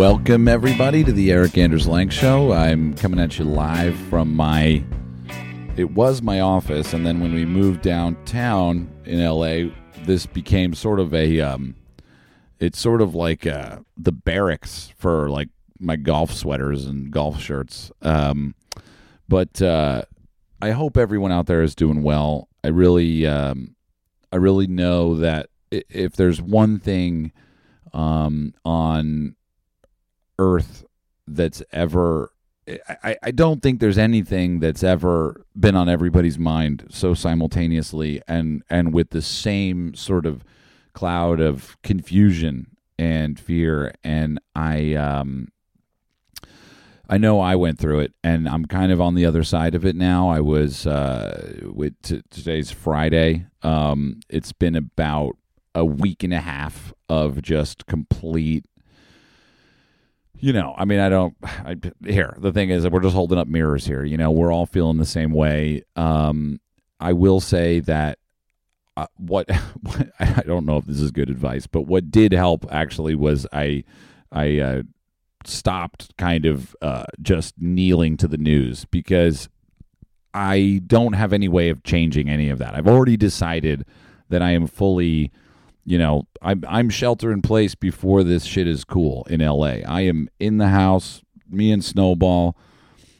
Welcome, everybody, to the Erik Anders Lang Show. I'm coming at you live from my. It was my office, and then when we moved downtown in LA, this became sort of a. Um, it's sort of like uh, the barracks for like my golf sweaters and golf shirts. Um, but uh, I hope everyone out there is doing well. I really, um, I really know that if there's one thing um, on Earth that's ever, I, I don't think there's anything that's ever been on everybody's mind so simultaneously and and with the same sort of cloud of confusion and fear. And I, um, I know I went through it, and I'm kind of on the other side of it now. I was uh, with t- today's Friday. Um, it's been about a week and a half of just complete. You know, I mean, I don't. I, here, the thing is, that we're just holding up mirrors here. You know, we're all feeling the same way. Um, I will say that uh, what I don't know if this is good advice, but what did help actually was I I uh, stopped kind of uh, just kneeling to the news because I don't have any way of changing any of that. I've already decided that I am fully, you know, I'm I'm shelter in place before this shit is cool in L.A. I am in the house. Me and Snowball.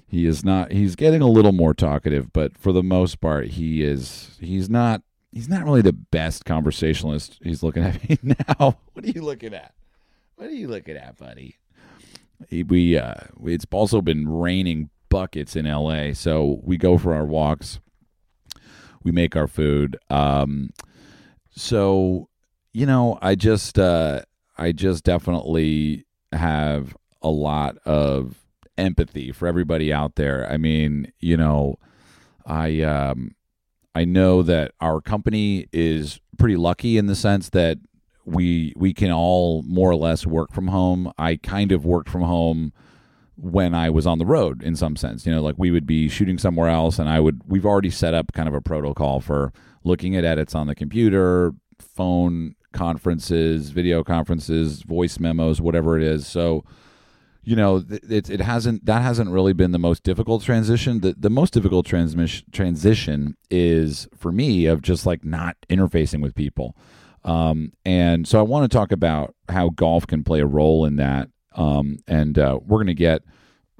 He is not. He's getting a little more talkative, but for the most part, he is. He's not. He's not really the best conversationalist. He's looking at me now. What are you looking at? What are you looking at, buddy? We uh it's also been raining buckets in LA so we go for our walks we make our food um so you know I just uh I just definitely have a lot of empathy for everybody out there I mean you know I um I know that our company is pretty lucky in the sense that we we can all more or less work from home. I kind of worked from home when I was on the road in some sense. You know, like we would be shooting somewhere else and I would we've already set up kind of a protocol for looking at edits on the computer, phone conferences, video conferences, voice memos, whatever it is. So you know it, it hasn't that hasn't really been the most difficult transition. The, the most difficult transmission transition is for me of just like not interfacing with people. Um, and so i want to talk about how golf can play a role in that. Um, and uh, we're going to get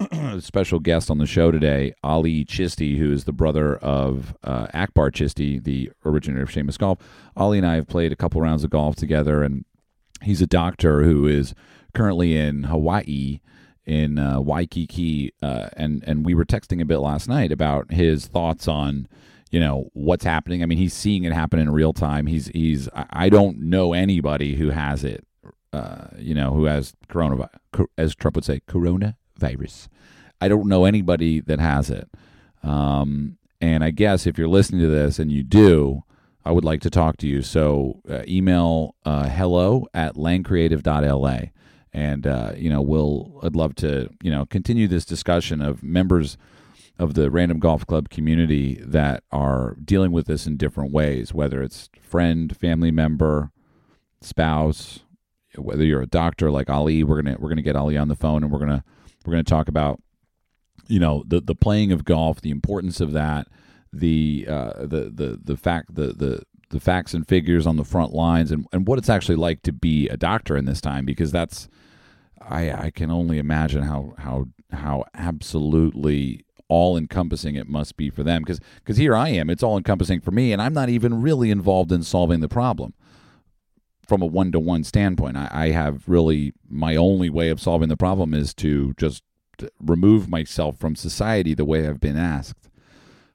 special guest on the show today ali chisti who is the brother of uh, akbar chisti the originator of Seamus golf ali and i have played a couple rounds of golf together and he's a doctor who is currently in hawaii in uh, Waikiki, uh, and and we were texting a bit last night about his thoughts on, you know, what's happening. I mean, he's seeing it happen in real time. He's he's I don't know anybody who has it, uh, you know, who has coronavirus, as Trump would say, coronavirus. I don't know anybody that has it. Um, and I guess if you're listening to this and you do, I would like to talk to you. So uh, email uh, hello at langcreative.la and uh, you know we'll I'd love to you know continue this discussion of members of the random golf club community that are dealing with this in different ways whether it's friend family member spouse whether you're a doctor like Ali we're gonna we're gonna get Ali on the phone and we're gonna we're gonna talk about you know the the playing of golf the importance of that the uh, the the the fact the the the facts and figures on the front lines and, and what it's actually like to be a doctor in this time because that's I I can only imagine how how how absolutely all encompassing it must be for them because because here I am it's all encompassing for me and I'm not even really involved in solving the problem from a one to one standpoint I, I have really my only way of solving the problem is to just remove myself from society the way I've been asked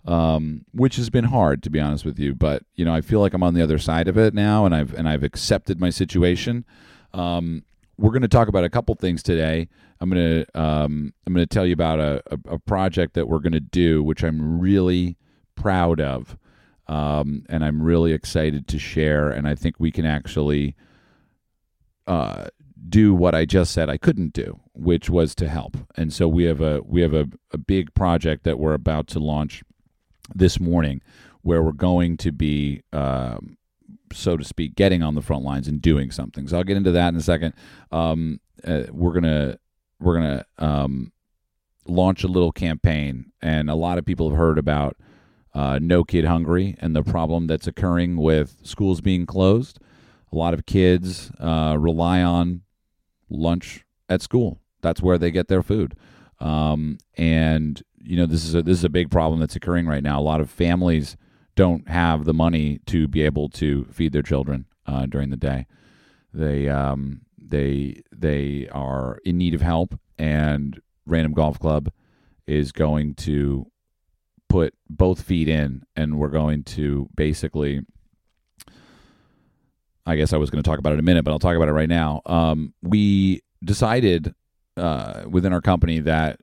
um, which has been hard to be honest with you. But you know, I feel like I'm on the other side of it now, and I've and I've accepted my situation. Um, we're going to talk about a couple things today. I'm going to um, I'm going to tell you about a, a, a project that we're going to do, which I'm really proud of, um, and I'm really excited to share. And I think we can actually uh, do what I just said I couldn't do, which was to help. And so we have a we have a, a big project that we're about to launch this morning, where we're going to be um, so to speak, getting on the front lines and doing something. So I'll get into that in a second. Um, uh, we're gonna we're gonna um, launch a little campaign, and a lot of people have heard about uh, No Kid Hungry and the problem that's occurring with schools being closed. A lot of kids uh, rely on lunch at school. That's where they get their food. Um, and you know this is a this is a big problem that's occurring right now. A lot of families don't have the money to be able to feed their children uh, during the day. They um, they they are in need of help, and Random Golf Club is going to put both feet in, and we're going to basically. I guess I was going to talk about it in a minute, but I'll talk about it right now. Um, we decided uh, within our company that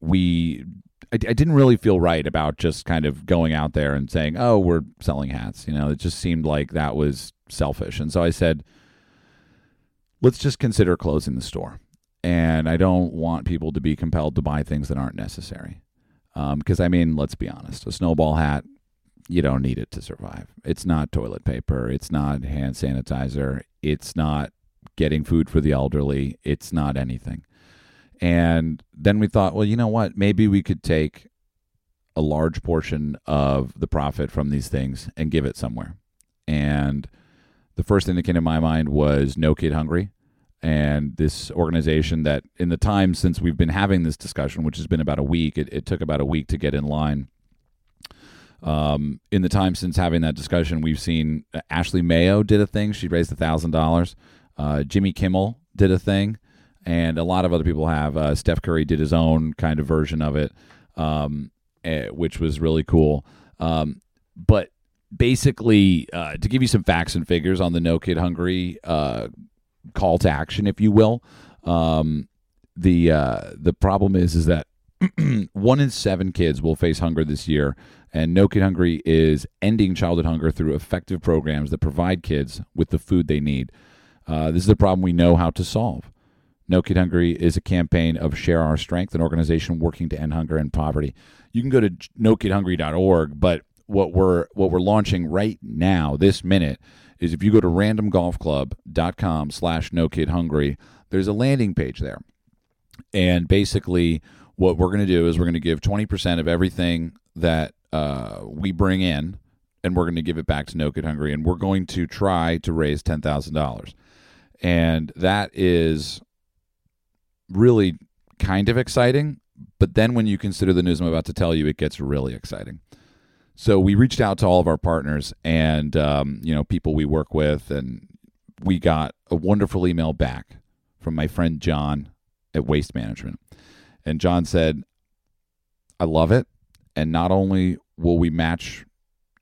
we I, I, didn't really feel right about just kind of going out there and saying, "Oh, we're selling hats." You know, it just seemed like that was selfish, and so I said, "Let's just consider closing the store." And I don't want people to be compelled to buy things that aren't necessary, because um, I mean, let's be honest, a snowball hat. You don't need it to survive. It's not toilet paper. It's not hand sanitizer. It's not getting food for the elderly. It's not anything. And then we thought, well, you know what? Maybe we could take a large portion of the profit from these things and give it somewhere. And the first thing that came to my mind was No Kid Hungry. And this organization that, in the time since we've been having this discussion, which has been about a week, it, it took about a week to get in line. Um, in the time since having that discussion, we've seen uh, Ashley Mayo did a thing. She raised a thousand dollars. Uh, Jimmy Kimmel did a thing and a lot of other people have. Uh, Steph Curry did his own kind of version of it, um, eh, which was really cool. Um, but basically, uh, to give you some facts and figures on the No Kid Hungry uh, call to action, if you will, um, the uh, the problem is is that one in seven kids will face hunger this year, and No Kid Hungry is ending childhood hunger through effective programs that provide kids with the food they need. Uh, this is a problem we know how to solve. No Kid Hungry is a campaign of Share Our Strength, an organization working to end hunger and poverty. You can go to nokidhungry.org, but what we're what we're launching right now, this minute, is if you go to randomgolfclub.com slash no kid hungry, there's a landing page there. And basically what we're going to do is we're going to give 20% of everything that uh, we bring in and we're going to give it back to No Kid Hungry and we're going to try to raise $10,000. And that is really kind of exciting. But then when you consider the news I'm about to tell you, it gets really exciting. So we reached out to all of our partners and um, you know people we work with, and we got a wonderful email back from my friend John at Waste Management, and John said, "I love it, and not only will we match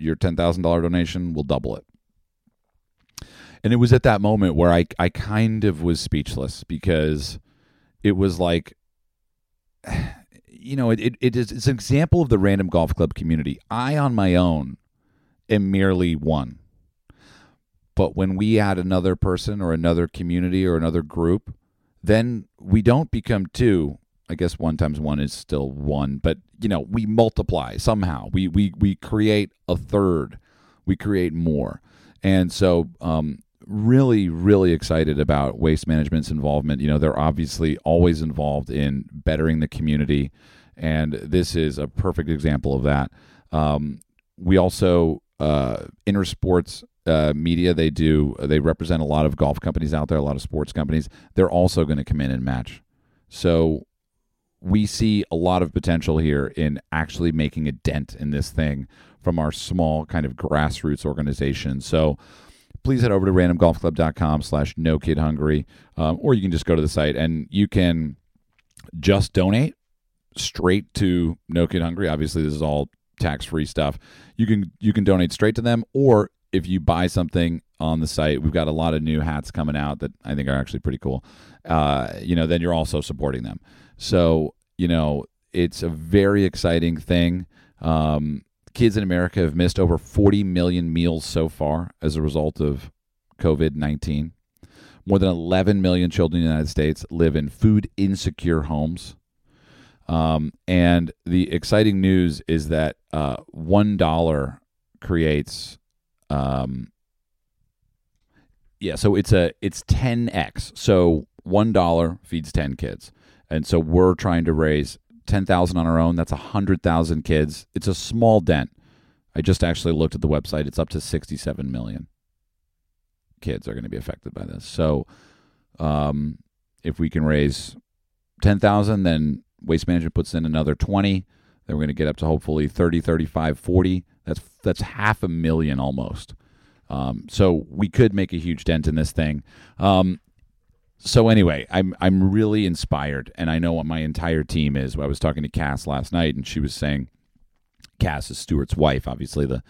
your ten thousand dollar donation, we'll double it." And it was at that moment where I I kind of was speechless because it was like you know it, it, it is it's an example of the random golf club community. I on my own am merely one. But when we add another person or another community or another group then we don't become two. I guess one times one is still one but you know we multiply somehow. We we we create a third. We create more. And so um, really, really excited about Waste Management's involvement. You know, they're obviously always involved in bettering the community, and this is a perfect example of that. Um, we also uh, Intersports uh, Media. They do they represent a lot of golf companies out there, a lot of sports companies. They're also going to come in and match. So we see a lot of potential here in actually making a dent in this thing from our small kind of grassroots organization. So please head over to randomgolfclub.com slash no kid hungry um, or you can just go to the site and you can just donate straight to no kid hungry. Obviously this is all tax free stuff. You can you can donate straight to them or if you buy something on the site we've got a lot of new hats coming out that i think are actually pretty cool. Uh, you know then you're also supporting them. So you know it's a very exciting thing. Um, kids in America have missed over 40 million meals so far as a result of COVID 19. More than 11 million children in the United States live in food insecure homes. Um, and the exciting news is that uh, $1 creates um, yeah, so it's a it's 10x. So one dollar feeds 10 kids, and so we're trying to raise 10,000 on our own. That's a 100,000 kids. It's a small dent. I just actually looked at the website. It's up to 67 million kids are going to be affected by this. So, um, if we can raise 10,000, then Waste Management puts in another 20. Then we're going to get up to hopefully 30, 35, 40. That's that's half a million almost. Um, so we could make a huge dent in this thing. Um, so anyway, I'm I'm really inspired, and I know what my entire team is. I was talking to Cass last night, and she was saying, Cass is Stuart's wife, obviously the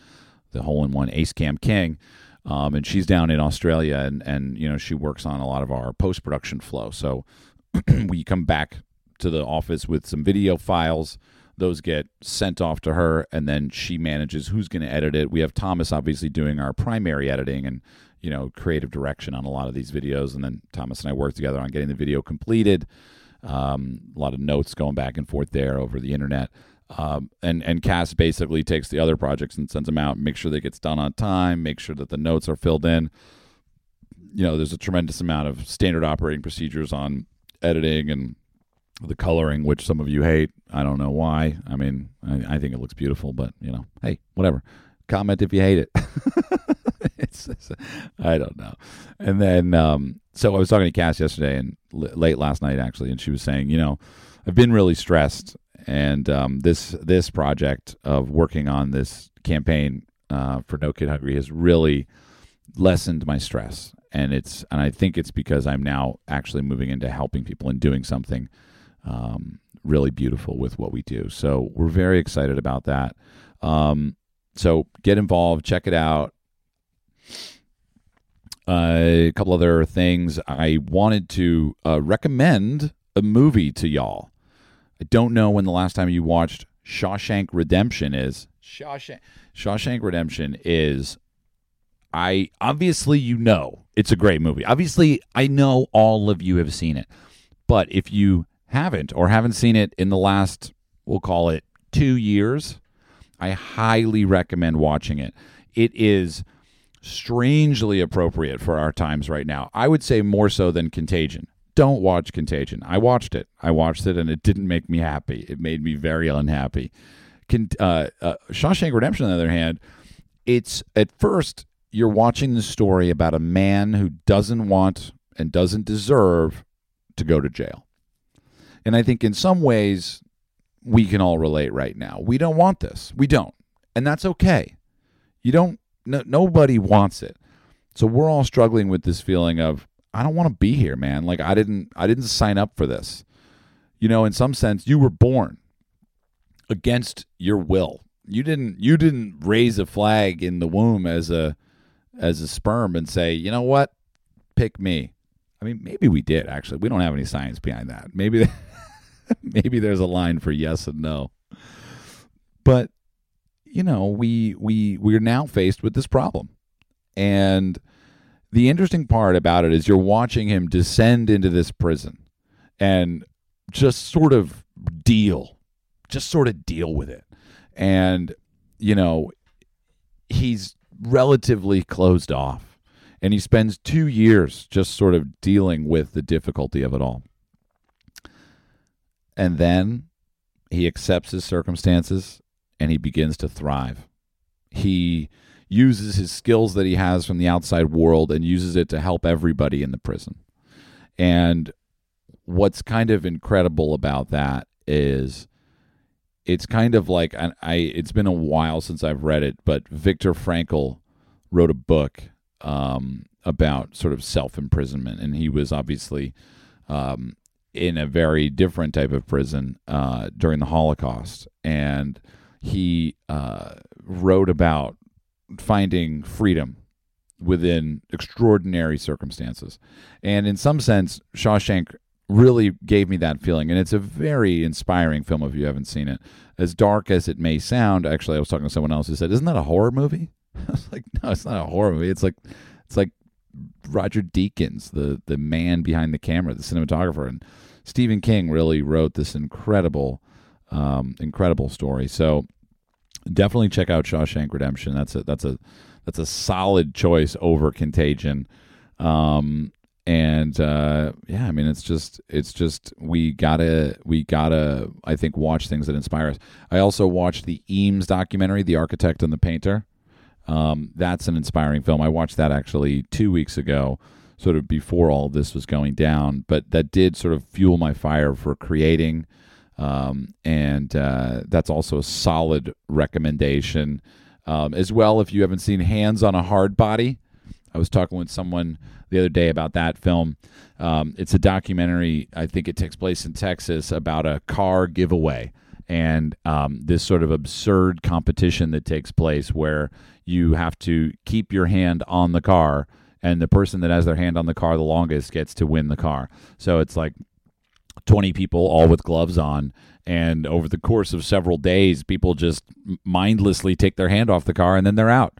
the hole in one ace cam king, um, and she's down in Australia, and and you know she works on a lot of our post production flow. So we come back to the office with some video files. Those get sent off to her, and then she manages who's going to edit it. We have Thomas obviously doing our primary editing and you know creative direction on a lot of these videos, and then Thomas and I work together on getting the video completed. Um, a lot of notes going back and forth there over the internet. Um, and and Cass basically takes the other projects and sends them out, make sure that gets done on time, make sure that the notes are filled in. You know, there's a tremendous amount of standard operating procedures on editing and the coloring, which some of you hate. I don't know why. I mean, I, I think it looks beautiful, but you know, hey, whatever. Comment if you hate it. it's, it's, I don't know. And then, um, so I was talking to Cass yesterday and l- late last night actually, and she was saying, you know, I've been really stressed, and um, this this project of working on this campaign uh, for No Kid Hungry has really lessened my stress, and it's and I think it's because I'm now actually moving into helping people and doing something um, really beautiful with what we do. So we're very excited about that. Um, so get involved, check it out. Uh, a couple other things. I wanted to uh, recommend a movie to y'all. I don't know when the last time you watched Shawshank Redemption is. Shawshank Shawshank Redemption is I obviously you know it's a great movie. Obviously, I know all of you have seen it. But if you haven't or haven't seen it in the last we'll call it 2 years, I highly recommend watching it. It is strangely appropriate for our times right now. I would say more so than Contagion. Don't watch Contagion. I watched it. I watched it, and it didn't make me happy. It made me very unhappy. Con- uh, uh, Shawshank Redemption, on the other hand, it's at first you're watching the story about a man who doesn't want and doesn't deserve to go to jail. And I think in some ways we can all relate right now. We don't want this. We don't. And that's okay. You don't no, nobody wants it. So we're all struggling with this feeling of I don't want to be here, man. Like I didn't I didn't sign up for this. You know, in some sense you were born against your will. You didn't you didn't raise a flag in the womb as a as a sperm and say, "You know what? Pick me." I mean, maybe we did actually. We don't have any science behind that. Maybe maybe there's a line for yes and no. But you know, we we we're now faced with this problem. And the interesting part about it is you're watching him descend into this prison and just sort of deal, just sort of deal with it. And you know, he's relatively closed off. And he spends 2 years just sort of dealing with the difficulty of it all. And then he accepts his circumstances and he begins to thrive. He uses his skills that he has from the outside world and uses it to help everybody in the prison. And what's kind of incredible about that is it's kind of like I, I it's been a while since I've read it, but Viktor Frankl wrote a book um, about sort of self imprisonment, and he was obviously um, in a very different type of prison uh, during the Holocaust, and he uh, wrote about finding freedom within extraordinary circumstances. And in some sense, Shawshank really gave me that feeling. And it's a very inspiring film if you haven't seen it. As dark as it may sound, actually, I was talking to someone else who said, Isn't that a horror movie? I was like, No, it's not a horror movie. It's like, it's like Roger Deakins, the, the man behind the camera, the cinematographer. And Stephen King really wrote this incredible um, incredible story. So definitely check out Shawshank Redemption. That's a that's a that's a solid choice over Contagion. Um, and uh, yeah, I mean, it's just it's just we gotta we gotta I think watch things that inspire us. I also watched the Eames documentary, The Architect and the Painter. Um, that's an inspiring film. I watched that actually two weeks ago, sort of before all of this was going down. But that did sort of fuel my fire for creating, um, and uh, that's also a solid recommendation. Um, as well, if you haven't seen Hands on a Hard Body, I was talking with someone the other day about that film. Um, it's a documentary. I think it takes place in Texas about a car giveaway and um, this sort of absurd competition that takes place where you have to keep your hand on the car, and the person that has their hand on the car the longest gets to win the car. So it's like 20 people all with gloves on and over the course of several days people just mindlessly take their hand off the car and then they're out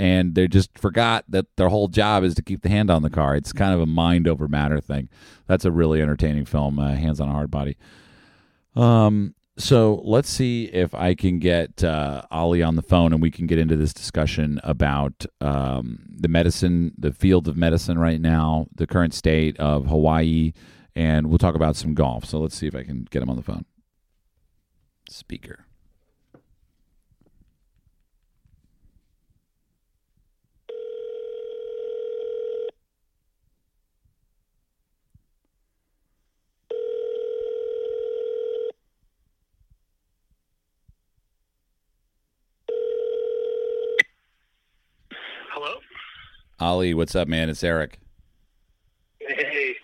and they just forgot that their whole job is to keep the hand on the car. It's kind of a mind over matter thing. That's a really entertaining film, uh, Hands on a Hard Body. Um, so let's see if I can get uh, Ali on the phone and we can get into this discussion about um, the medicine, the field of medicine right now, the current state of Hawaii, and we'll talk about some golf. So let's see if I can get him on the phone. Speaker. Hello? Ali, what's up, man? It's Erik. Hey,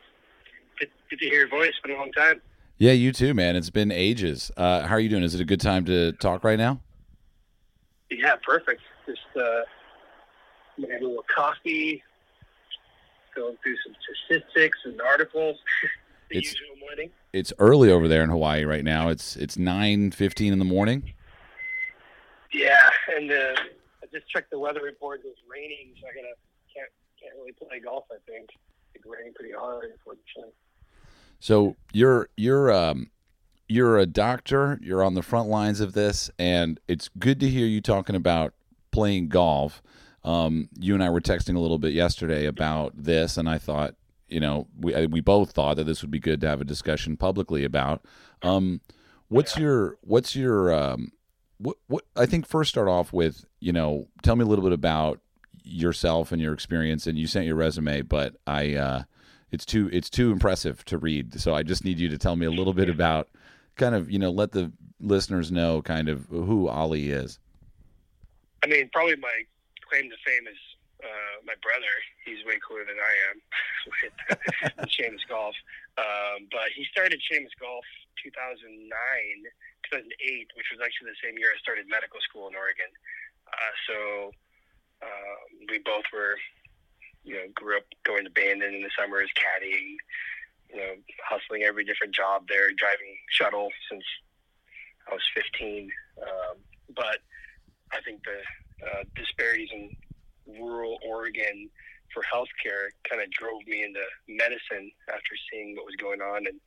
good, good to hear your voice. Been a long time. Yeah, you too, man. It's been ages. Uh, how are you doing? Is it a good time to talk right now? Yeah, perfect. Just uh, a little coffee, going through some statistics and articles. the It's- usual morning. It's early over there in Hawaii right now. It's it's nine fifteen in the morning. Yeah, and uh, I just checked the weather report. It's raining, so I gotta can't can't really play golf. I think it's raining pretty hard, unfortunately. So you're you're um you're a doctor. You're on the front lines of this, and it's good to hear you talking about playing golf. Um, you and I were texting a little bit yesterday about this, and I thought, you know, we we both thought that this would be good to have a discussion publicly about. Um, what's your what's your um, what what I think first start off with, you know, tell me a little bit about yourself and your experience. And you sent your resume, but I uh, it's too it's too impressive to read. So I just need you to tell me a little bit about kind of you know let the listeners know kind of who Ali is. I mean, probably my claim to fame is uh, my brother. He's way cooler than I am with Seamus Golf. Um, but he started Seamus Golf 2009, 2008, which was actually the same year I started medical school in Oregon. Uh, so um, we both were, you know, grew up going to Bandon in the summers, caddying, you know, hustling every different job there, driving shuttle since I was 15. Um, but I think the uh, disparities in rural Oregon for healthcare kind of drove me into medicine after seeing what was going on in,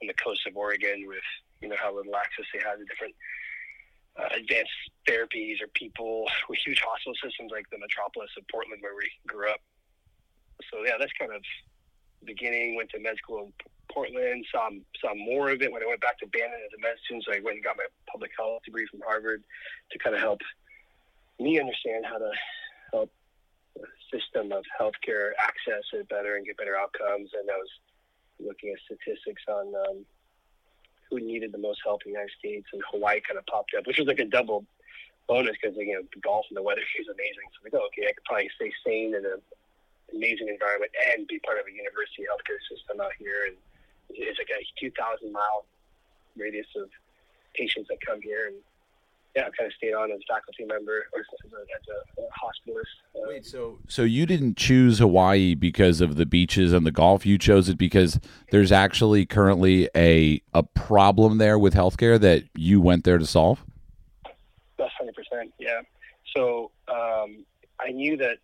in the coast of Oregon with you know how little access they had to different uh, advanced therapies or people with huge hospital systems like the metropolis of Portland where we grew up. So yeah, that's kind of beginning. Went to med school in Portland. Saw saw more of it when I went back to Bandon as a med student. So I went and got my public health degree from Harvard to kind of help me understand how to help the system of healthcare access it better and get better outcomes. And I was looking at statistics on um, who needed the most help in the United States, and Hawaii kind of popped up, which was like a double bonus because you know the golf and the weather is amazing. So we go, oh, okay, I could probably stay sane in an amazing environment and be part of a university healthcare system out here. And it's like a 2,000 mile radius of patients that come here and yeah, I kind of stayed on as a faculty member or as a, as a, a hospitalist. Uh, Wait, so so you didn't choose Hawaii because of the beaches and the golf. You chose it because there's actually currently a a problem there with healthcare that you went there to solve. That's hundred percent. Yeah. So um, I knew that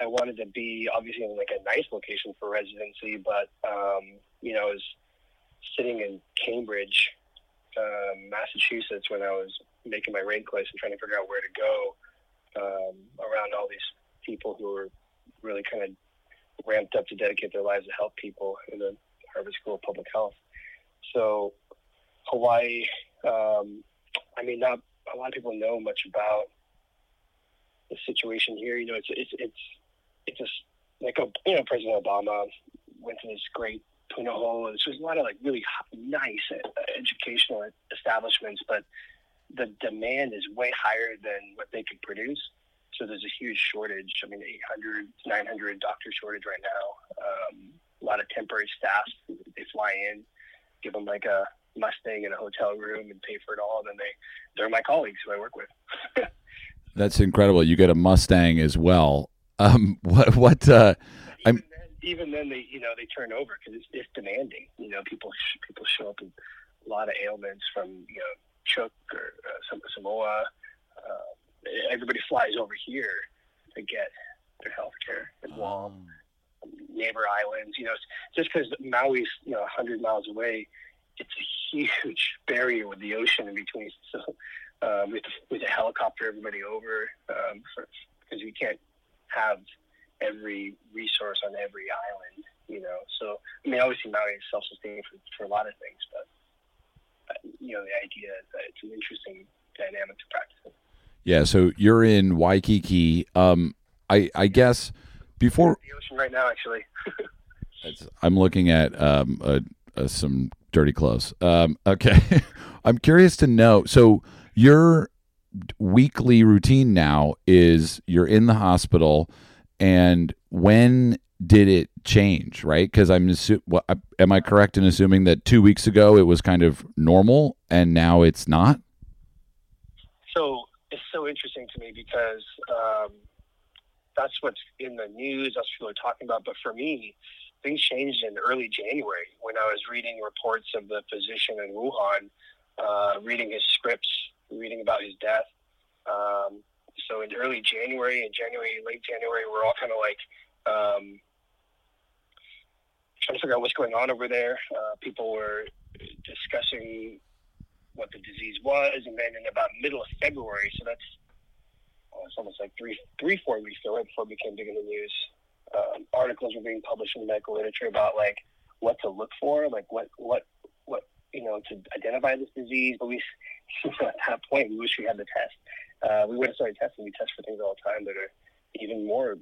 I wanted to be obviously in like a nice location for residency, but um, you know, I was sitting in Cambridge, um, Massachusetts, when I was making my rank list and trying to figure out where to go um, around all these people who were really kind of ramped up to dedicate their lives to help people in the Harvard School of Public Health. So Hawaii, um, I mean, not a lot of people know much about the situation here. You know, it's it's it's it's just like a, you know President Obama went to this great Punahou. Was a lot of like really nice uh, educational establishments, but the demand is way higher than what they could produce. So there's a huge shortage. I mean, 800, 900 doctor shortage right now. Um, a lot of temporary staff. They fly in, give them like a Mustang in a hotel room and pay for it all. And then they, they're my colleagues who I work with. That's incredible. You get a Mustang as well. Um, what, what, uh, even then, even then, they, you know, they turn over because it's, it's demanding. You know, people, people show up with a lot of ailments from, you know, Chuuk or uh, Samoa. Uh, everybody flies over here to get their health care in Guam, oh. neighbor islands. You know, just because Maui's you know 100 miles away, it's a huge barrier with the ocean in between. So um, we, have to, we have to helicopter everybody over um, because we can't have every resource on every island. You know, so I mean, obviously Maui is self-sustaining for, for a lot of things, but you know, the idea is that it's an interesting dynamic to practice. Yeah, so you're in Waikiki. Um, I I guess before the ocean right now, actually. I'm looking at um, a, a, some dirty clothes. Um, okay, I'm curious to know. So your weekly routine now is you're in the hospital, and when did it change, right? Because I'm assu- well, am I correct in assuming that two weeks ago it was kind of normal and now it's not? So it's so interesting to me because um, that's what's in the news. That's what people are talking about. But for me, things changed in early January when I was reading reports of the physician in Wuhan, uh, reading his scripts, reading about his death. Um, so in early January, in January, late January, we're all kind of like um, trying to figure out what's going on over there. Uh, people were discussing what the disease was, and then in about middle of February, so that's oh, it's almost like three, three, four weeks ago, right before it became big in the news. Um, articles were being published in the medical literature about like what to look for, like what what what you know to identify this disease. But we at that point we wish we had the test. Uh, we would have started testing. We test for things all the time that are even more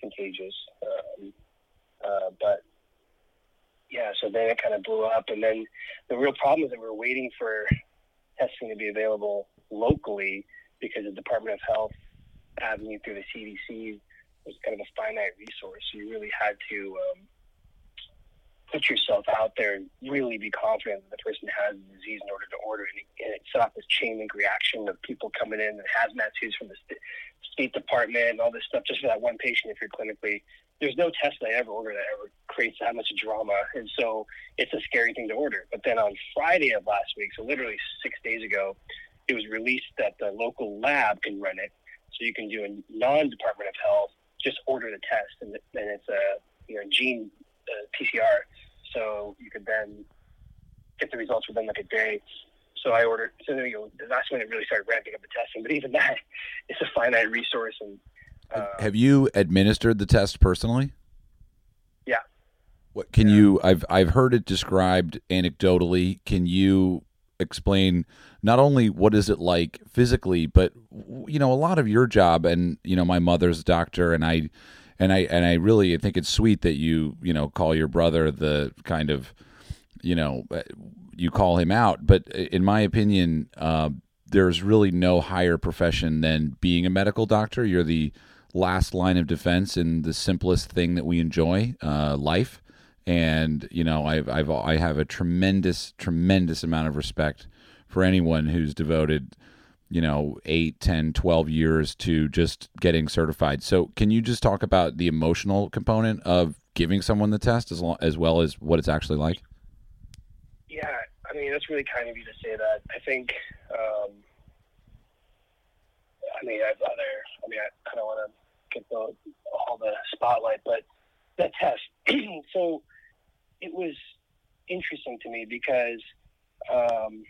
contagious. Um, uh, but yeah, so then it kind of blew up. And then the real problem is that we're waiting for testing to be available locally because the Department of Health avenue through the CDC was kind of a finite resource. So you really had to um, put yourself out there and really be confident that the person has the disease in order to order it. And it set off this chain link reaction of people coming in and hazmat suits from the State Department and all this stuff just for that one patient if you're clinically there's no test I ever order that ever creates that much drama. And so it's a scary thing to order. But then on Friday of last week, so literally six days ago, it was released that the local lab can run it. So you can do a non Department of Health, just order the test, and then it's a you know gene uh, PCR. So you could then get the results within like a day. So I ordered. So you know, that's when it really started ramping up the testing. But even that, it's a finite resource, and uh, Have you administered the test personally? Yeah. What can yeah. you? I've I've heard it described anecdotally. Can you explain not only what is it like physically, but you know a lot of your job, and you know my mother's doctor, and I, and I and I really think it's sweet that you you know call your brother the kind of, you know, uh, you call him out. But in my opinion, uh, there's really no higher profession than being a medical doctor. You're the last line of defense in the simplest thing that we enjoy, uh, life. And you know, I've, I've I have a tremendous, tremendous amount of respect for anyone who's devoted, you know, eight, ten, twelve years to just getting certified. So, can you just talk about the emotional component of giving someone the test as, long, as well as what it's actually like? Yeah, I mean, that's really kind of you to say that. I think, um, I mean, I'd rather, I mean, I, I don't want to get the all the spotlight, but that test. so it was interesting to me because um,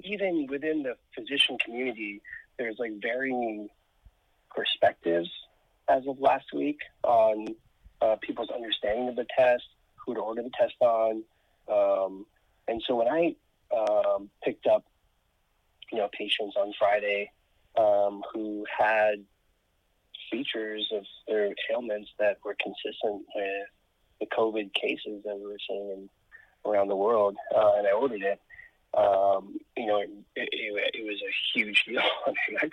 even within the physician community, there's like varying perspectives as of last week on uh, people's understanding of the test, who to order the test on. Um, and so when I um, picked up, you know, patients on Friday um, who had features of their ailments that were consistent with the COVID cases that we were seeing in, around the world, uh, and I ordered it. Um, you know, it, it, it, was a huge deal. I, mean,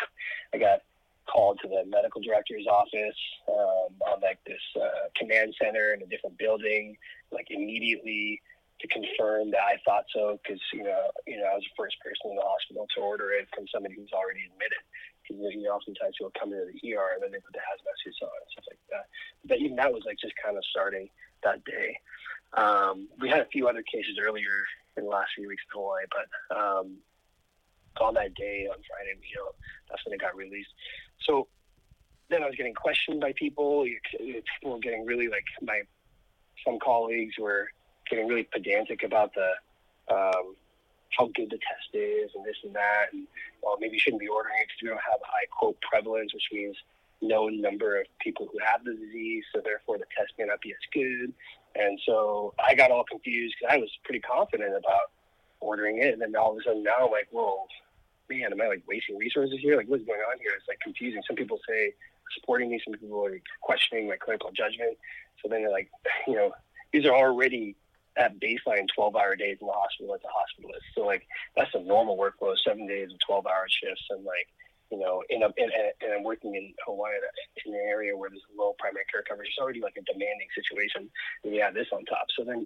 I got called to the medical director's office um, on like this uh, command center in a different building, like immediately to confirm that I thought so, because you know, you know, I was the first person in the hospital to order it from somebody who's already admitted. Because you know, oftentimes people come into the ER and then they put the hazmat suits on and stuff like that. But even that was like just kind of starting that day. Um, we had a few other cases earlier in the last few weeks in Hawaii, but um, on that day on Friday, you know, that's when it got released. So then I was getting questioned by people. People were getting really like my some colleagues were getting really pedantic about the um, how good the test is and this and that, and well, maybe you shouldn't be ordering it because we don't have a high quote prevalence, which means known number of people who have the disease, so therefore the test may not be as good. And so I got all confused because I was pretty confident about ordering it, and then all of a sudden now I'm like, whoa, man, am I like wasting resources here? Like, what's going on here? It's like confusing. Some people say supporting me, some people are questioning my clinical judgment. So then they're like, you know, these are already at baseline 12 hour days in the hospital as a hospitalist. So like that's a normal workflow, seven days of 12 hour shifts. And like, you know, in a, in a, and I'm working in Hawaii in an area where there's low primary care coverage. It's already like a demanding situation. And you have this on top. So then,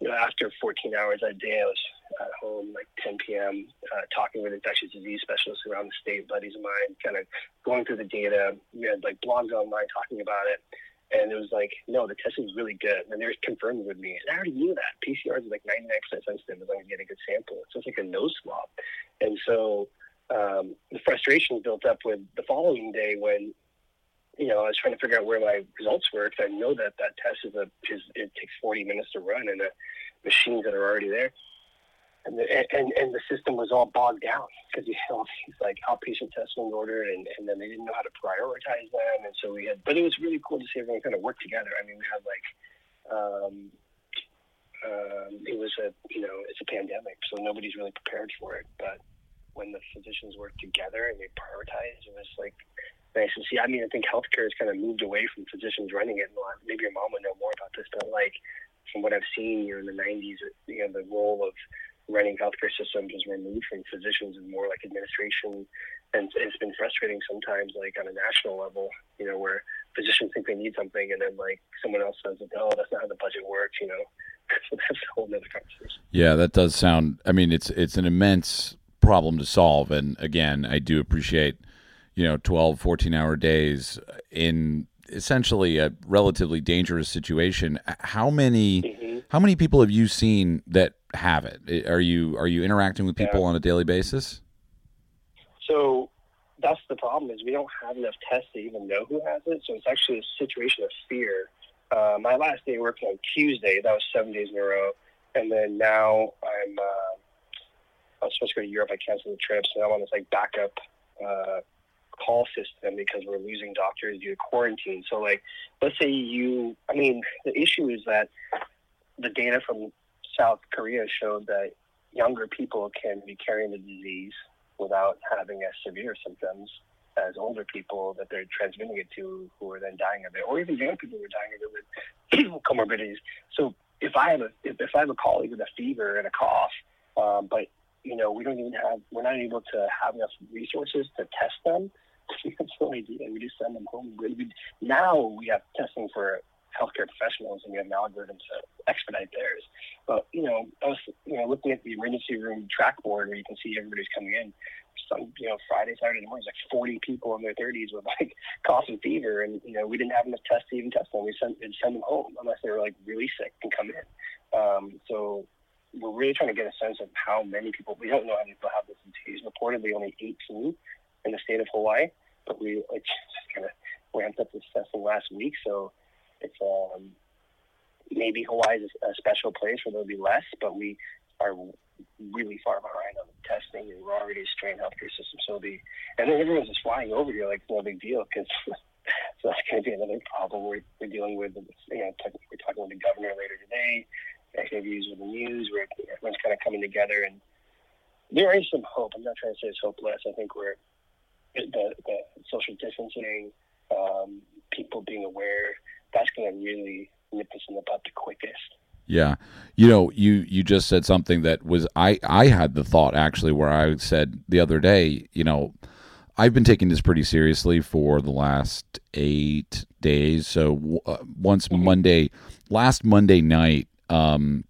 you know, after 14 hours a day, I was at home like 10 p.m. Uh, talking with infectious disease specialists around the state, buddies of mine, kind of going through the data. We had like blogs online talking about it. And it was like, no, the testing is really good. And they were confirming with me. And I already knew that. PCR is like 99% sensitive as long as you get a good sample. It's just like a nose swab. And so um, the frustration built up with the following day when, you know, I was trying to figure out where my results were because I know that that test is a is it takes 40 minutes to run and the machines that are already there and the, and and the system was all bogged down because you know these like outpatient testing ordered, and, and then they didn't know how to prioritize them, and so we had. But it was really cool to see everyone kind of work together. I mean, we had like. Um, um, it was a you know it's a pandemic, so nobody's really prepared for it. But when the physicians work together and they prioritize, it was like nice to see. I mean, I think healthcare has kind of moved away from physicians running it. Maybe your mom would know more about this, but like from what I've seen here in the '90s, you know, the role of running healthcare systems is removed from physicians and more like administration. And it's been frustrating sometimes, like on a national level, you know, where physicians think they need something and then like someone else says, oh, that's not how the budget works, you know. so that's a whole other conversation. Yeah, that does sound, I mean, it's, it's an immense problem to solve. And again, I do appreciate, you know, 12, 14 hour days in essentially a relatively dangerous situation. How many, mm-hmm. how many people have you seen that have it? Are you are you interacting with people yeah. on a daily basis? So that's the problem is we don't have enough tests to even know who has it. So it's actually a situation of fear. Uh, my last day working on Tuesday, that was seven days in a row, and then now I'm uh, I was supposed to go to Europe. I canceled the trip, so I'm on this like backup uh, call system because we're losing doctors due to quarantine. So like, let's say you, I mean, the issue is that the data from South Korea showed that younger people can be carrying the disease without having as severe symptoms as older people that they're transmitting it to who are then dying of it, or even young people who are dying of it with comorbidities. So if I have a if, if I have a colleague with a fever and a cough, um, but you know we don't even have we're not able to have enough resources to test them. Idea. We just send them home. We, now we have testing for healthcare professionals and we have an algorithm to expedite theirs. But, you know, I was, you know, looking at the emergency room track board where you can see everybody's coming in. Some, you know, Friday, Saturday mornings, like 40 people in their 30s with like cough and fever. And, you know, we didn't have enough tests to even test them. We sent, send them home unless they were like really sick and come in. Um, so we're really trying to get a sense of how many people, we don't know how many people have this disease. Reportedly only 18 in the state of Hawaii, but we like kind of ramped up this testing last week. So, it's um, maybe Hawaii is a special place where there'll be less, but we are really far behind on the testing, and we're already a strained healthcare system. So the and then everyone's just flying over here like no big deal because so that's going to be another problem we're, we're dealing with. You know, we're talking with the governor later today. Interviews with the news, where everyone's kind of coming together, and there is some hope. I'm not trying to say it's hopeless. I think we're the, the social distancing, um, people being aware. That's going to really nip us in the butt the quickest. Yeah. You know, you you just said something that was I I had the thought actually where I said the other day, you know, I've been taking this pretty seriously for the last 8 days. So uh, once mm-hmm. Monday last Monday night um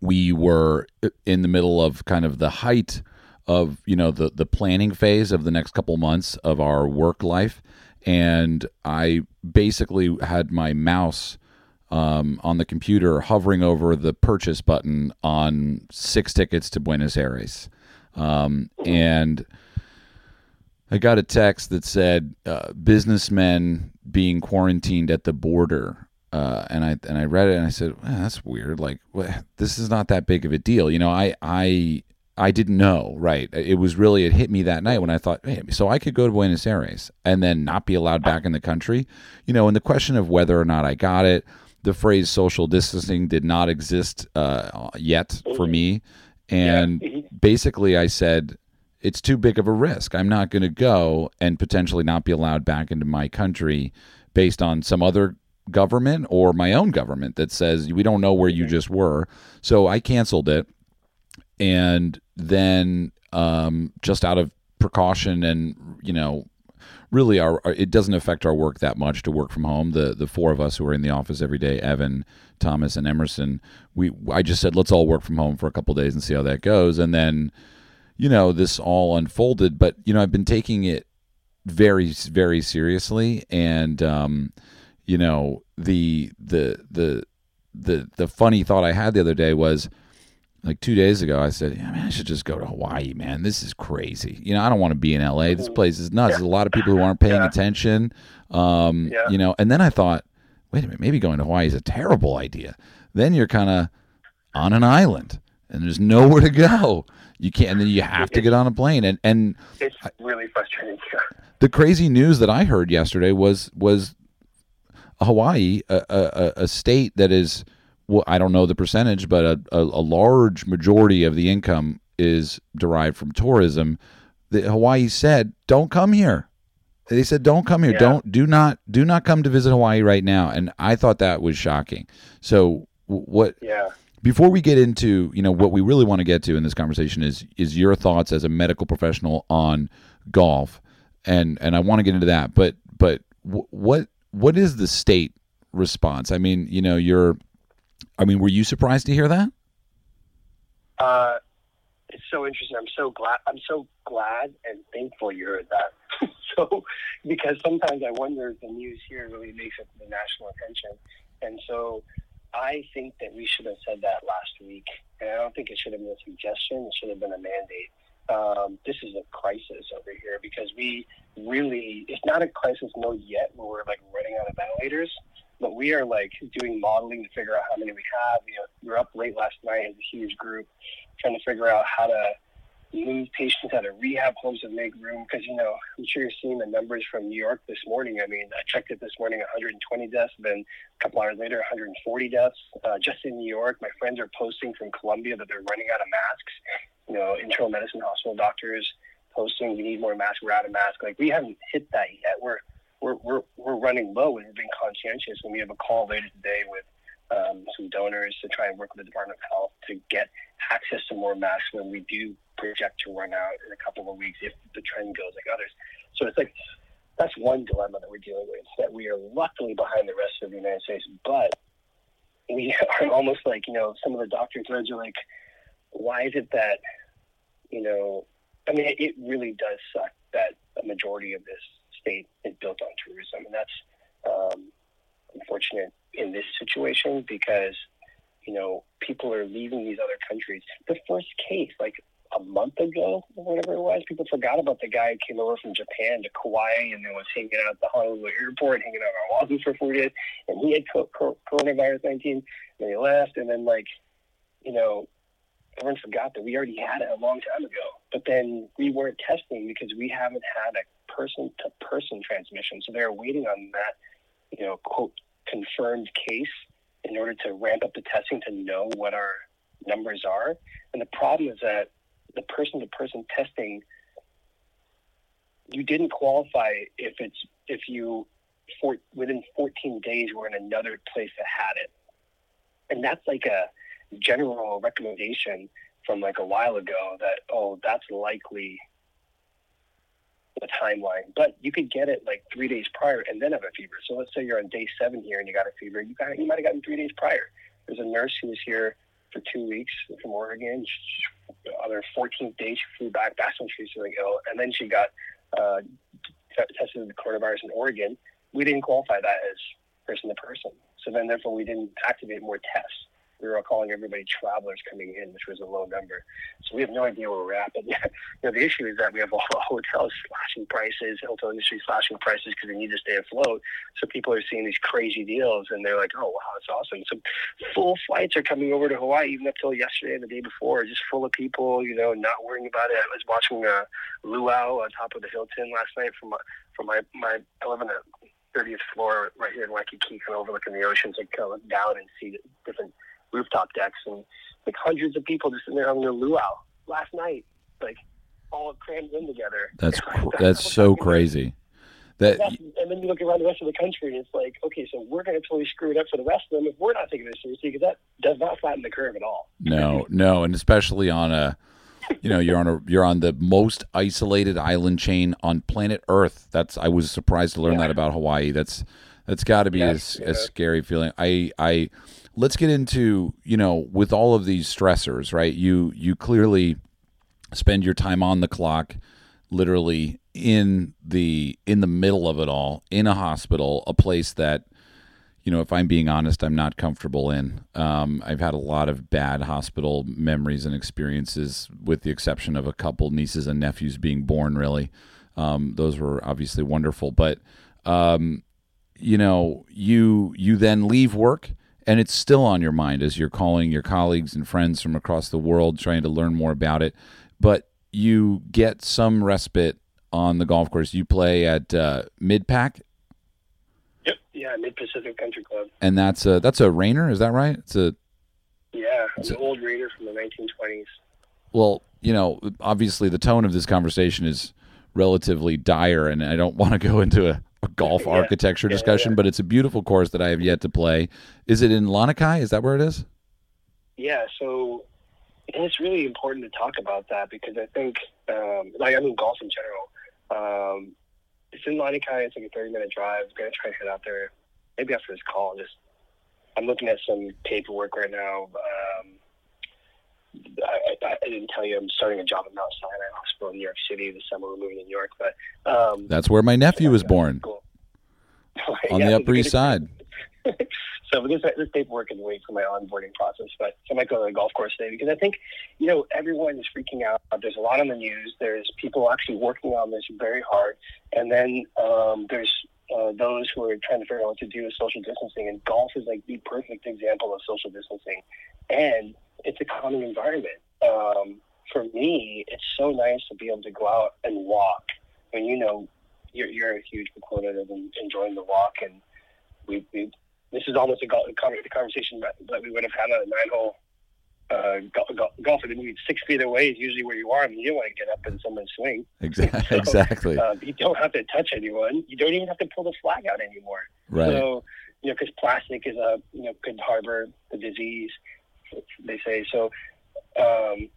we were in the middle of kind of the height of, you know, the the planning phase of the next couple months of our work life and I basically had my mouse um, on the computer hovering over the purchase button on six tickets to Buenos Aires. Um, and I got a text that said uh, businessmen being quarantined at the border. Uh, and I and I read it and I said, well, "That's weird. Like, well, this is not that big of a deal." You know, I I I didn't know. Right? It was really it hit me that night when I thought, "Hey, so I could go to Buenos Aires and then not be allowed back in the country." You know, and the question of whether or not I got it, the phrase social distancing did not exist uh, yet for me. And yeah. Mm-hmm. basically, I said, it's too big of a risk. I'm not going to go and potentially not be allowed back into my country based on some other government or my own government that says we don't know where you just were. So I canceled it. And then um, just out of precaution and, you know, really our, our, it doesn't affect our work that much to work from home. The the four of us who are in the office every day, Evan, Thomas, and Emerson, we I just said let's all work from home for a couple days and see how that goes, and then you know this all unfolded. But you know I've been taking it very very seriously, and um, you know the the the the the funny thought I had the other day was like two days ago, I said, yeah, man, I should just go to Hawaii, man. This is crazy. You know, I don't want to be in LA. This place is nuts. Yeah. There's a lot of people who aren't paying yeah. attention. Um, yeah. You know, and then I thought, wait a minute, maybe going to Hawaii is a terrible idea. Then you're kind of on an island and there's nowhere to go. You can't, and then you have to get on a plane. And and it's really frustrating. the crazy news that I heard yesterday was was Hawaii, a, a, a state that is well, I don't know the percentage, but a, a, a, large majority of the income is derived from tourism. The, Hawaii said, "Don't come here." They said, "Don't come here. Yeah. Don't do not do not come to visit Hawaii right now." And I thought that was shocking. So what? Yeah. Before we get into you know what we really want to get to in this conversation is is your thoughts as a medical professional on golf, and and I want to get into that. But but what what is the state response? I mean, you know, you're I mean, were you surprised to hear that? Uh, it's so interesting. I'm so glad. I'm so glad and thankful you heard that. so, because sometimes I wonder if the news here really makes it the national attention, and so I think that we should have said that last week. And I don't think it should have been a suggestion. It should have been a mandate. Um, this is a crisis over here because we really, it's not a crisis mode yet where we're like running out of ventilators but we are like doing modeling to figure out how many we have. You know, we were up late last night as a huge group trying to figure out how to move patients out of rehab homes and make room because you know I'm sure you're seeing the numbers from New York this morning. I mean, I checked it this morning, 120 deaths. Then a couple hours later, 140 deaths uh, just in New York. My friends are posting from Columbia that they're running out of masks. You know, internal medicine hospital doctors posting we need more masks. We're out of masks. Like we haven't hit that yet. We're we're, we're, we're running low and we're being conscientious. And we have a call later today with um, some donors to try and work with the Department of Health to get access to more masks when we do project to run out in a couple of weeks if the trend goes like others. So it's like that's one dilemma that we're dealing with that we are luckily behind the rest of the United States, but we are almost like you know some of the doctor threads are like, why is it that you know? I mean, it really does suck that a majority of this state is built on tourism, and that's um, unfortunate in this situation because you know people are leaving these other countries. The first case, like a month ago or whatever it was, people forgot about the guy who came over from Japan to Kauai and then was hanging out at the Honolulu airport, hanging out on Oahu for four days, and he had coronavirus 19, and he left, and then like, you know, everyone forgot that we already had it a long time ago. But then we weren't testing because we haven't had a person to person transmission. So they're waiting on that, you know, quote, confirmed case in order to ramp up the testing to know what our numbers are. And the problem is that the person to person testing, you didn't qualify if it's if you for, within 14 days were in another place that had it. And that's like a general recommendation from like a while ago that oh that's likely the timeline. But you could get it like three days prior and then have a fever. So let's say you're on day seven here and you got a fever. You got you might have gotten three days prior. There's a nurse who was here for two weeks from Oregon. She, on her 14th day, she flew back. That's when she was feeling ill, and then she got uh, tested with the coronavirus in Oregon. We didn't qualify that as person to person. So then, therefore, we didn't activate more tests we were calling everybody travelers coming in, which was a low number. So we have no idea where we're at. But yeah, you know, the issue is that we have all the hotels slashing prices, hotel industry slashing prices because they need to stay afloat. So people are seeing these crazy deals, and they're like, "Oh wow, that's awesome!" So full flights are coming over to Hawaii, even up till yesterday and the day before, just full of people. You know, not worrying about it. I was watching a uh, luau on top of the Hilton last night from my, from my my I live in a 30th floor right here in Waikiki, kind of overlooking the ocean, so I kind of look down and see different rooftop decks and like hundreds of people just sitting there having their luau last night, like all crammed in together. That's that's so crazy. That and then you look around the rest of the country and it's like, okay, so we're going to totally screw it up for the rest of them if we're not taking this seriously because that does not flatten the curve at all. No, no, and especially on a, you know, you're on a you're on the most isolated island chain on planet Earth. That's I was surprised to learn yeah. that about Hawaii. That's that's got to be yes, a, yeah. a scary feeling. I I let's get into you know with all of these stressors right? You you clearly spend your time on the clock literally in the in the middle of it all in a hospital a place that you know if i'm being honest i'm not comfortable in. Um, i've had a lot of bad hospital memories and experiences with the exception of a couple nieces and nephews being born really. Um, those were obviously wonderful but um, you know you you then leave work and it's still on your mind as you're calling your colleagues and friends from across the world trying to learn more about it. But you get some respite on the golf course. You play at uh, mid-pac? Yep. Yeah mid pacific country club. And that's a that's a Raynor is that right? It's a yeah it's an a, old Raynor from the 1920s well you know obviously the tone of this conversation is relatively dire and i don't want to go into a golf yeah. architecture discussion, yeah, yeah. but it's a beautiful course that I have yet to play. Is it in Lanikai? Is that where it is? Yeah. So, and it's really important to talk about that because I think, um, like I mean, golf in general. Um, it's in Lanikai. It's like a thirty-minute drive. I'm gonna try to head out there maybe after this call. Just I'm looking at some paperwork right now. Um, I, I, I, didn't tell you I'm starting a job at Mount Sinai Hospital in New York City this summer. We're moving to New York, but um, that's where my nephew was born. Cool. on yeah, the Upper East Side. so this this paperwork is wait for my onboarding process, but I might go to the golf course today because I think you know everyone is freaking out. There's a lot on the news. There's people actually working on this very hard, and then um, there's uh, those who are trying to figure out what to do with social distancing. And golf is like the perfect example of social distancing, and it's a calming environment. Um, for me, it's so nice to be able to go out and walk. When you know you're, you're a huge proponent of enjoying the walk, and we, we this is almost a a conversation that, we would have had on a nine hole uh, golf, golf. I mean, six feet away is usually where you are. I mean, you don't want to get up and someone swing. Exactly. So, exactly. Uh, you don't have to touch anyone. You don't even have to pull the flag out anymore. Right. So, you know, because plastic is a you know could harbor the disease they say. So, um,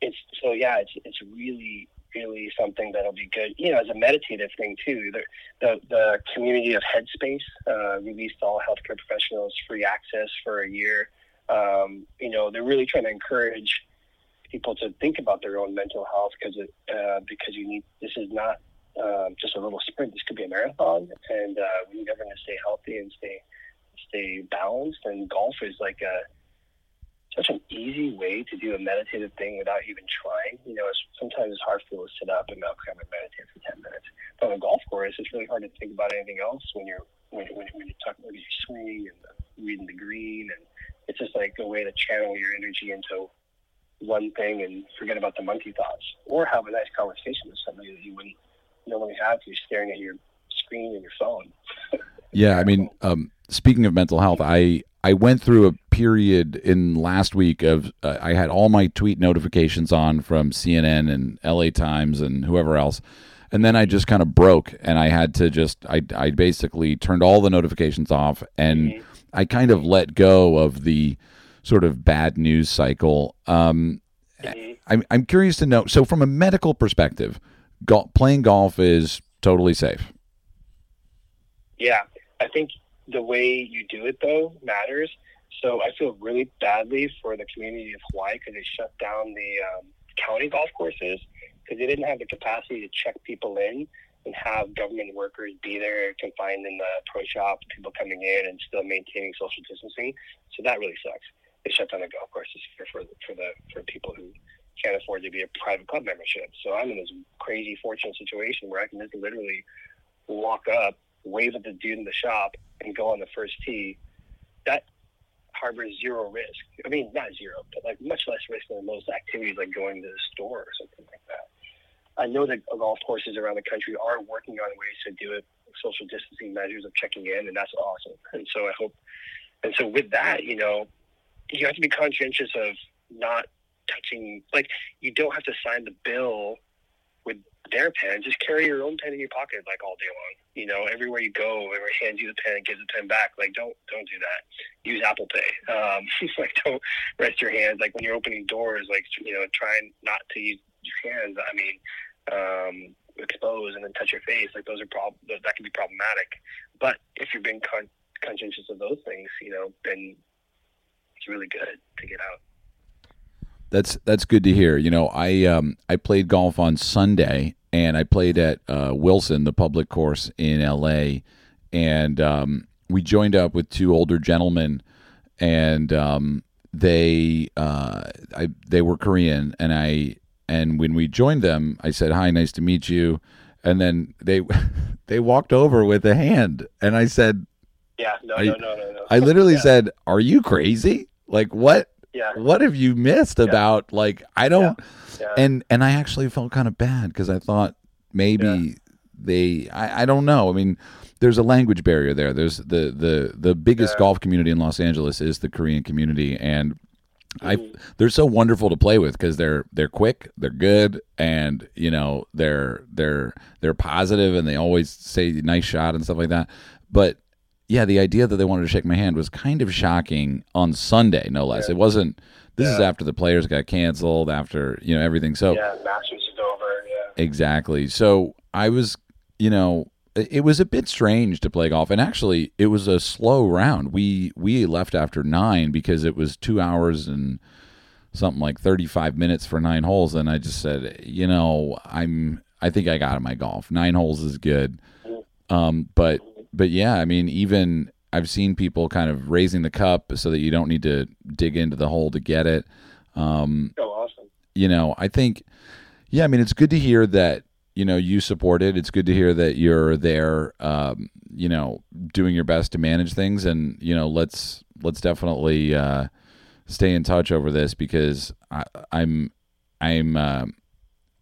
it's so yeah, it's it's really really something that'll be good. You know, as a meditative thing too. The the, the community of Headspace uh, released all healthcare professionals free access for a year. Um, you know, they're really trying to encourage people to think about their own mental health because uh, because you need this is not um, just a little sprint. This could be a marathon, and uh, we need everyone to stay healthy and stay stay balanced. And golf is like a such an easy way to do a meditative thing without even trying. You know, it's, sometimes it's hard for people to sit up and okay, I'm meditate for 10 minutes. But on a golf course, it's really hard to think about anything else when you're when, when, when you're talking about your swing and the, reading the green. And it's just like a way to channel your energy into one thing and forget about the monkey thoughts or have a nice conversation with somebody that you wouldn't normally have. If you're staring at your screen and your phone. yeah, I mean, um, speaking of mental health, I I went through a period in last week of uh, I had all my tweet notifications on from CNN and LA Times and whoever else. And then I just kind of broke and I had to just I I basically turned all the notifications off and mm-hmm. I kind of let go of the sort of bad news cycle. Um, mm-hmm. I'm I'm curious to know. So from a medical perspective, go- playing golf is totally safe. Yeah, I think the way you do it though matters. So I feel really badly for the community of Hawaii because they shut down the um, county golf courses because they didn't have the capacity to check people in and have government workers be there confined in the pro shop, people coming in and still maintaining social distancing. So that really sucks. They shut down the golf courses for for for the for people who can't afford to be a private club membership. So I'm in this crazy fortunate situation where I can just literally walk up, wave at the dude in the shop, and go on the first tee, that harbors zero risk. I mean, not zero, but like much less risk than most activities like going to the store or something like that. I know that golf courses around the country are working on ways to do it, social distancing measures of checking in, and that's awesome. And so I hope, and so with that, you know, you have to be conscientious of not touching, like, you don't have to sign the bill their pen. Just carry your own pen in your pocket like all day long. You know, everywhere you go, everyone hands you the pen and gives the pen back. Like, don't don't do that. Use Apple Pay. Um, like, don't rest your hands. Like when you're opening doors, like you know, trying not to use your hands. I mean, um, expose and then touch your face. Like those are prob that can be problematic. But if you're being con- conscientious of those things, you know, then it's really good to get out. That's that's good to hear. You know, I um, I played golf on Sunday, and I played at uh, Wilson, the public course in L.A., and um, we joined up with two older gentlemen, and um, they uh, I, they were Korean, and I and when we joined them, I said, "Hi, nice to meet you," and then they they walked over with a hand, and I said, "Yeah, no, I, no, no, no, no." I literally yeah. said, "Are you crazy? Like what?" Yeah. what have you missed yeah. about like I don't yeah. And and I actually felt kind of bad because I thought maybe they I, I don't know. I mean, there's a language barrier there. There's the the the biggest golf community in Los Angeles is the Korean community and I mm-hmm. they're so wonderful to play with because they're they're quick, they're good, and you know they're they're they're positive, and they always say nice shot and stuff like that. But yeah, the idea that they wanted to shake my hand was kind of shocking on Sunday, no less. Yeah. It wasn't. This yeah. is after the players got canceled, after you know everything. So yeah, Masters is over. Yeah, exactly. So I was, you know, it was a bit strange to play golf, and actually, it was a slow round. We we left after nine because it was two hours and something like thirty five minutes for nine holes, and I just said, you know, I'm. I think I got in my golf. Nine holes is good, mm-hmm. um, but but yeah, I mean, even I've seen people kind of raising the cup so that you don't need to dig into the hole to get it. Um, oh, awesome! You know, I think, yeah, I mean, it's good to hear that you know you support it. It's good to hear that you're there. Um, you know, doing your best to manage things, and you know, let's let's definitely uh, stay in touch over this because I, I'm I'm. Uh,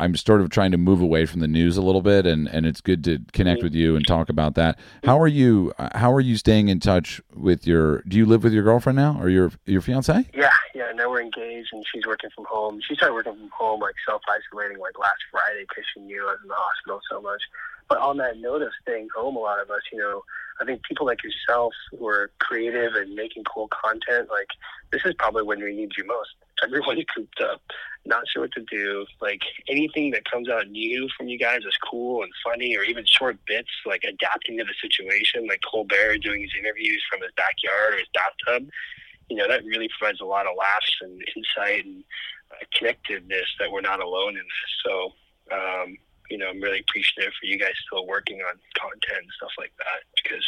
I'm sort of trying to move away from the news a little bit, and, and it's good to connect mm-hmm. with you and talk about that. How are you? How are you staying in touch with your? Do you live with your girlfriend now, or your your fiance? Yeah, yeah. Now we're engaged, and she's working from home. She started working from home, like self isolating, like last Friday because she knew I was in the hospital so much. But on that note of staying home, a lot of us, you know, I think people like yourself who are creative and making cool content, like this is probably when we need you most. Everyone's cooped up, not sure what to do. Like anything that comes out new from you guys is cool and funny, or even short bits, like adapting to the situation, like Colbert doing his interviews from his backyard or his bathtub. You know, that really provides a lot of laughs and insight and uh, connectiveness that we're not alone in this. So, um, you know, I'm really appreciative for you guys still working on content and stuff like that because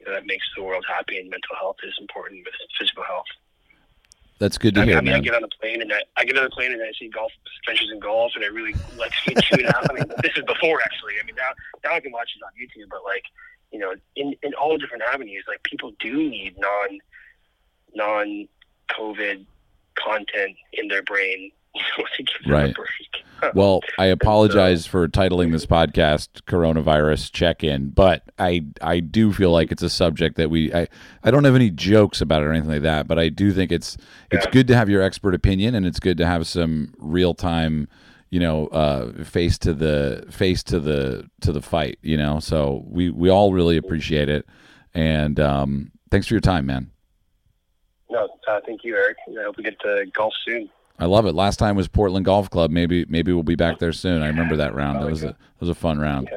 you know, that makes the world happy and mental health is important with physical health. That's good to I, hear. I mean, man. I get on the plane and I, I get on the plane and I see golf adventures in golf and it really lets me tune out. I mean, this is before actually. I mean, now now I can watch it on YouTube, but like, you know, in in all different avenues, like people do need non non COVID content in their brain Right. Well, I apologize for titling this podcast "Coronavirus Check-in," but I I do feel like it's a subject that we I, I don't have any jokes about it or anything like that, but I do think it's it's Yeah. good to have your expert opinion and it's good to have some real time, you know, uh, face to the face to the to the fight, you know. So we we all really appreciate it, and um, thanks for your time, man. No, uh, thank you, Erik. I hope we get to golf soon. I love it. Last time was Portland Golf Club. Maybe maybe we'll be back there soon. I remember that round. That was a that was a fun round.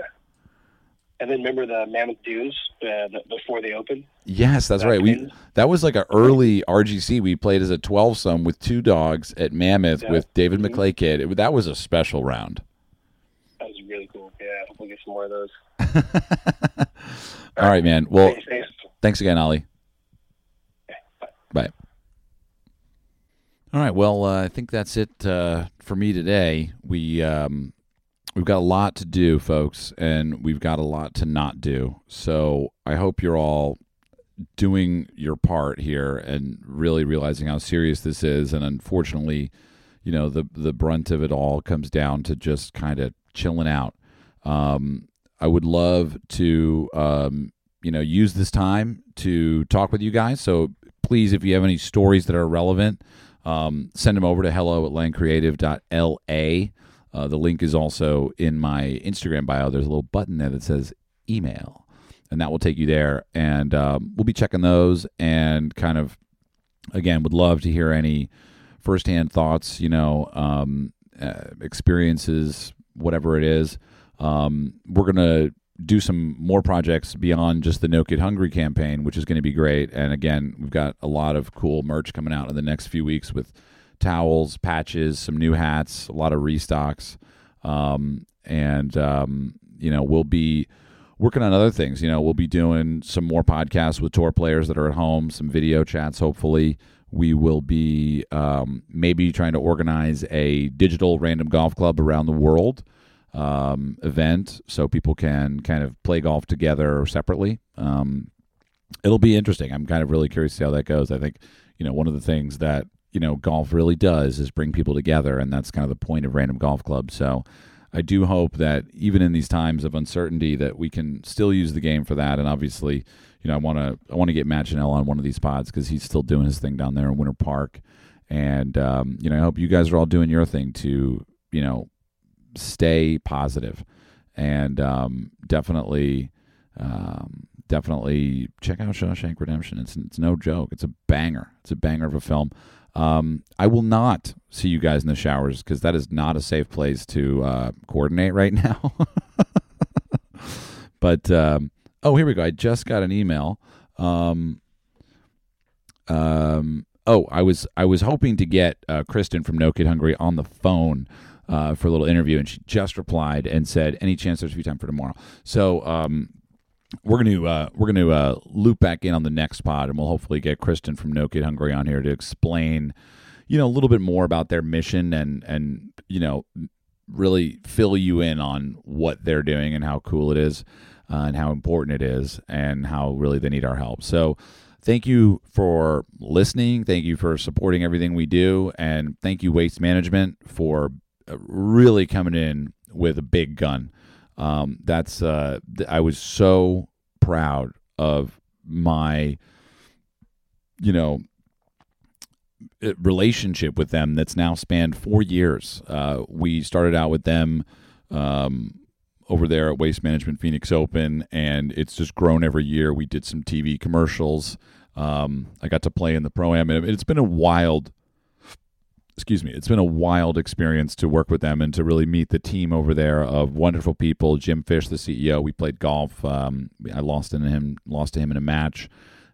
And then remember the Mammoth Dunes uh, the, before they opened? Yes, that's Back right. We that was like an early RGC. We played as a twelve some with two dogs at Mammoth Yeah. with David Mhm. McLay Kidd. It, that was a special round. That was really cool. Yeah, I hope we'll get some more of those. All right, man. Well, Stay safe. thanks again, Ali. Bye. All right. Well, uh, I think that's it uh, for me today. We um, we've got a lot to do, folks, and we've got a lot to not do. So I hope you're all doing your part here and really realizing how serious this is. And unfortunately, you know, the the brunt of it all comes down to just kind of chilling out. Um, I would love to, um, you know, use this time to talk with you guys. So please, if you have any stories that are relevant, um, send them over to hello at langcreative.la. Uh, the link is also in my Instagram bio. There's a little button there that says email, and that will take you there. And um, we'll be checking those and kind of, again, would love to hear any firsthand thoughts, you know, um, uh, experiences, whatever it is. Um, we're going to do some more projects beyond just the No Kid Hungry campaign, which is going to be great. And again, we've got a lot of cool merch coming out in the next few weeks with towels, patches, some new hats, a lot of restocks. Um, and, um, you know, we'll be working on other things. You know, we'll be doing some more podcasts with tour players that are at home, some video chats, hopefully. We will be um, maybe trying to organize a digital random golf club around the world um, event so people can kind of play golf together or separately. Um, it'll be interesting. I'm kind of really curious to see how that goes. I think, you know, one of the things that, you know, golf really does is bring people together, and that's kind of the point of Random Golf Club. So I do hope that even in these times of uncertainty that we can still use the game for that. And obviously, you know, I want to I want to get Matt Ginella on one of these pods because he's still doing his thing down there in Winter Park. And um, you know, I hope you guys are all doing your thing to, you know, stay positive and um, definitely um, definitely check out Shawshank Redemption. It's it's no joke. It's a banger. It's a banger of a film. Um, I will not see you guys in the showers because that is not a safe place to uh, coordinate right now. but um, oh, here we go. I just got an email. Um, um, oh, I was I was hoping to get uh, Kristen from No Kid Hungry on the phone uh, for a little interview, and she just replied and said, "Any chance there's a free time for tomorrow?" So um, we're going to uh, we're going to uh, loop back in on the next pod, and we'll hopefully get Kristen from No Kid Hungry on here to explain, you know, a little bit more about their mission and and you know, really fill you in on what they're doing and how cool it is, uh, and how important it is, and how really they need our help. So. Thank you for listening. Thank you for supporting everything we do. And thank you, Waste Management, for really coming in with a big gun. Um, that's uh, I was so proud of my, you know, uh, relationship with them that's now spanned four years. Uh, we started out with them um, over there at Waste Management Phoenix Open, and it's just grown every year. We did some TV commercials. Um, I got to play in the pro am, and it's been a wild excuse me, it's been a wild experience to work with them and to really meet the team over there of wonderful people. Jim Fish, the CEO, we played golf. Um, I lost in him, lost to him in a match.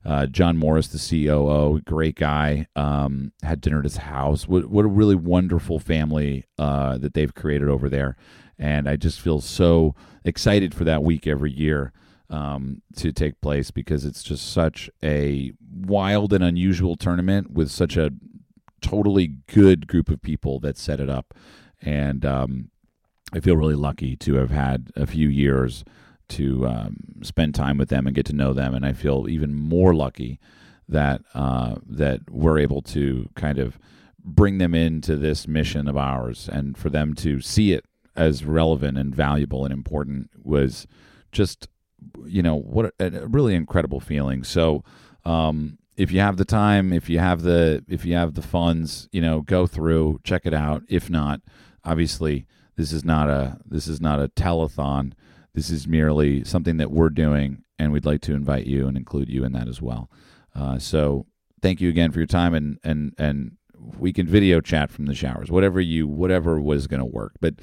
Uh, John Morris, the COO, great guy. Um, had dinner at his house. What, what a really wonderful family uh, that they've created over there, and I just feel so excited for that week every year um, to take place because it's just such a wild and unusual tournament with such a totally good group of people that set it up, and um, I feel really lucky to have had a few years to um, spend time with them and get to know them, and I feel even more lucky that uh, that we're able to kind of bring them into this mission of ours. And for them to see it as relevant and valuable and important was just you know what a, a really incredible feeling. So um, if you have the time if you have the if you have the funds you know go through check it out. If not obviously this is not a this is not a telethon. This is merely something that we're doing and we'd like to invite you and include you in that as well. Uh, so thank you again for your time and and and we can video chat from the showers whatever you whatever was going to work. But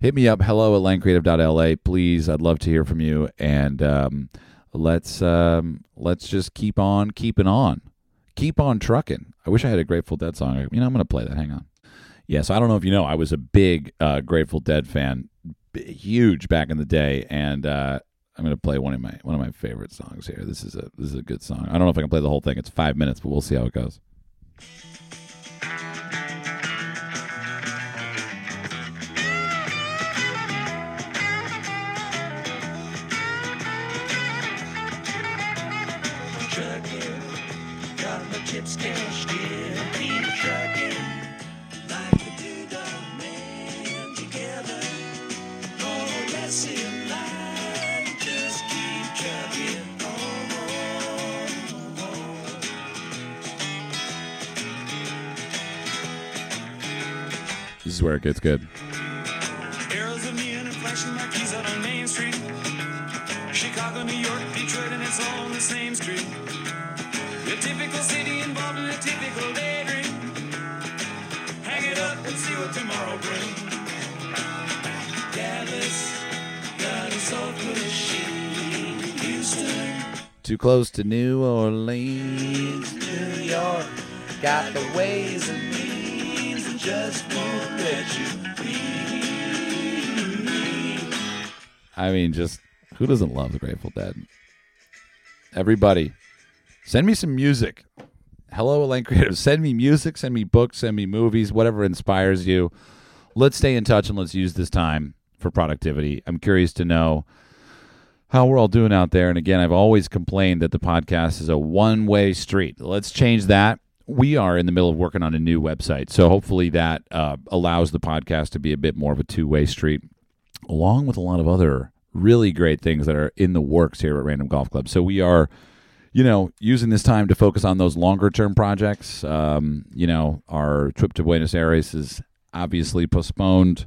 hit me up hello at langcreative.la, please i'd love to hear from you and um, let's um, let's just keep on keeping on. Keep on trucking. I wish i had a grateful dead song. You know i'm to play that. Hang on. Yeah so i don't know if you know i was a big uh, grateful dead fan b- huge back in the day and uh, i'm to play one of my one of my favorite songs here. This is a this is a good song. I don't know if i can play the whole thing. It's five minutes but we'll see how it goes out on Main Street. Chicago, New York, Detroit, and it's all on the same street. A typical city involved in a typical daydream. Hang it up and see what tomorrow brings. Dallas got a soft machine. Houston, too close to new orleans New York got the ways and means and just won't let you be. I mean, just who doesn't love the Grateful Dead? Everybody, send me some music. Hello, Elaine Creative. Send me music, send me books, send me movies, whatever inspires you. Let's stay in touch and let's use this time for productivity. I'm curious to know how we're all doing out there. And again, I've always complained that the podcast is a one way street. Let's change that. We are in the middle of working on a new website. So hopefully that uh, allows the podcast to be a bit more of a two way street along with a lot of other really great things that are in the works here at Random Golf Club. So we are, you know, using this time to focus on those longer term projects. Um, you know, our trip to Buenos Aires is obviously postponed.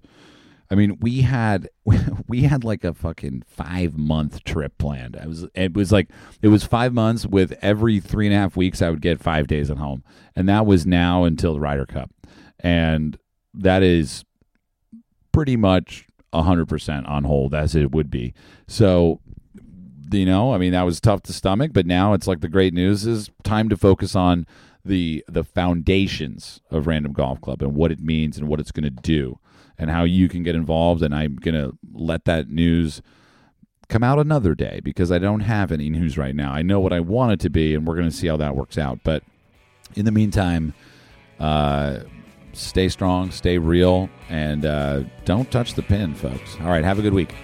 I mean, we had we had like a fucking five month trip planned. I was it was like it was five months with every three and a half weeks I would get five days at home, and that was now until the Ryder Cup, and that is pretty much 100% on hold as it would be. So, you know, I mean, that was tough to stomach, but now it's like the great news is time to focus on the the foundations of Random Golf Club and what it means and what it's going to do and how you can get involved and I'm going to let that news come out another day because I don't have any news right now. I know what I want it to be and we're going to see how that works out. But in the meantime, uh stay strong, stay real, and uh, don't touch the pin, folks. All right, have a good week.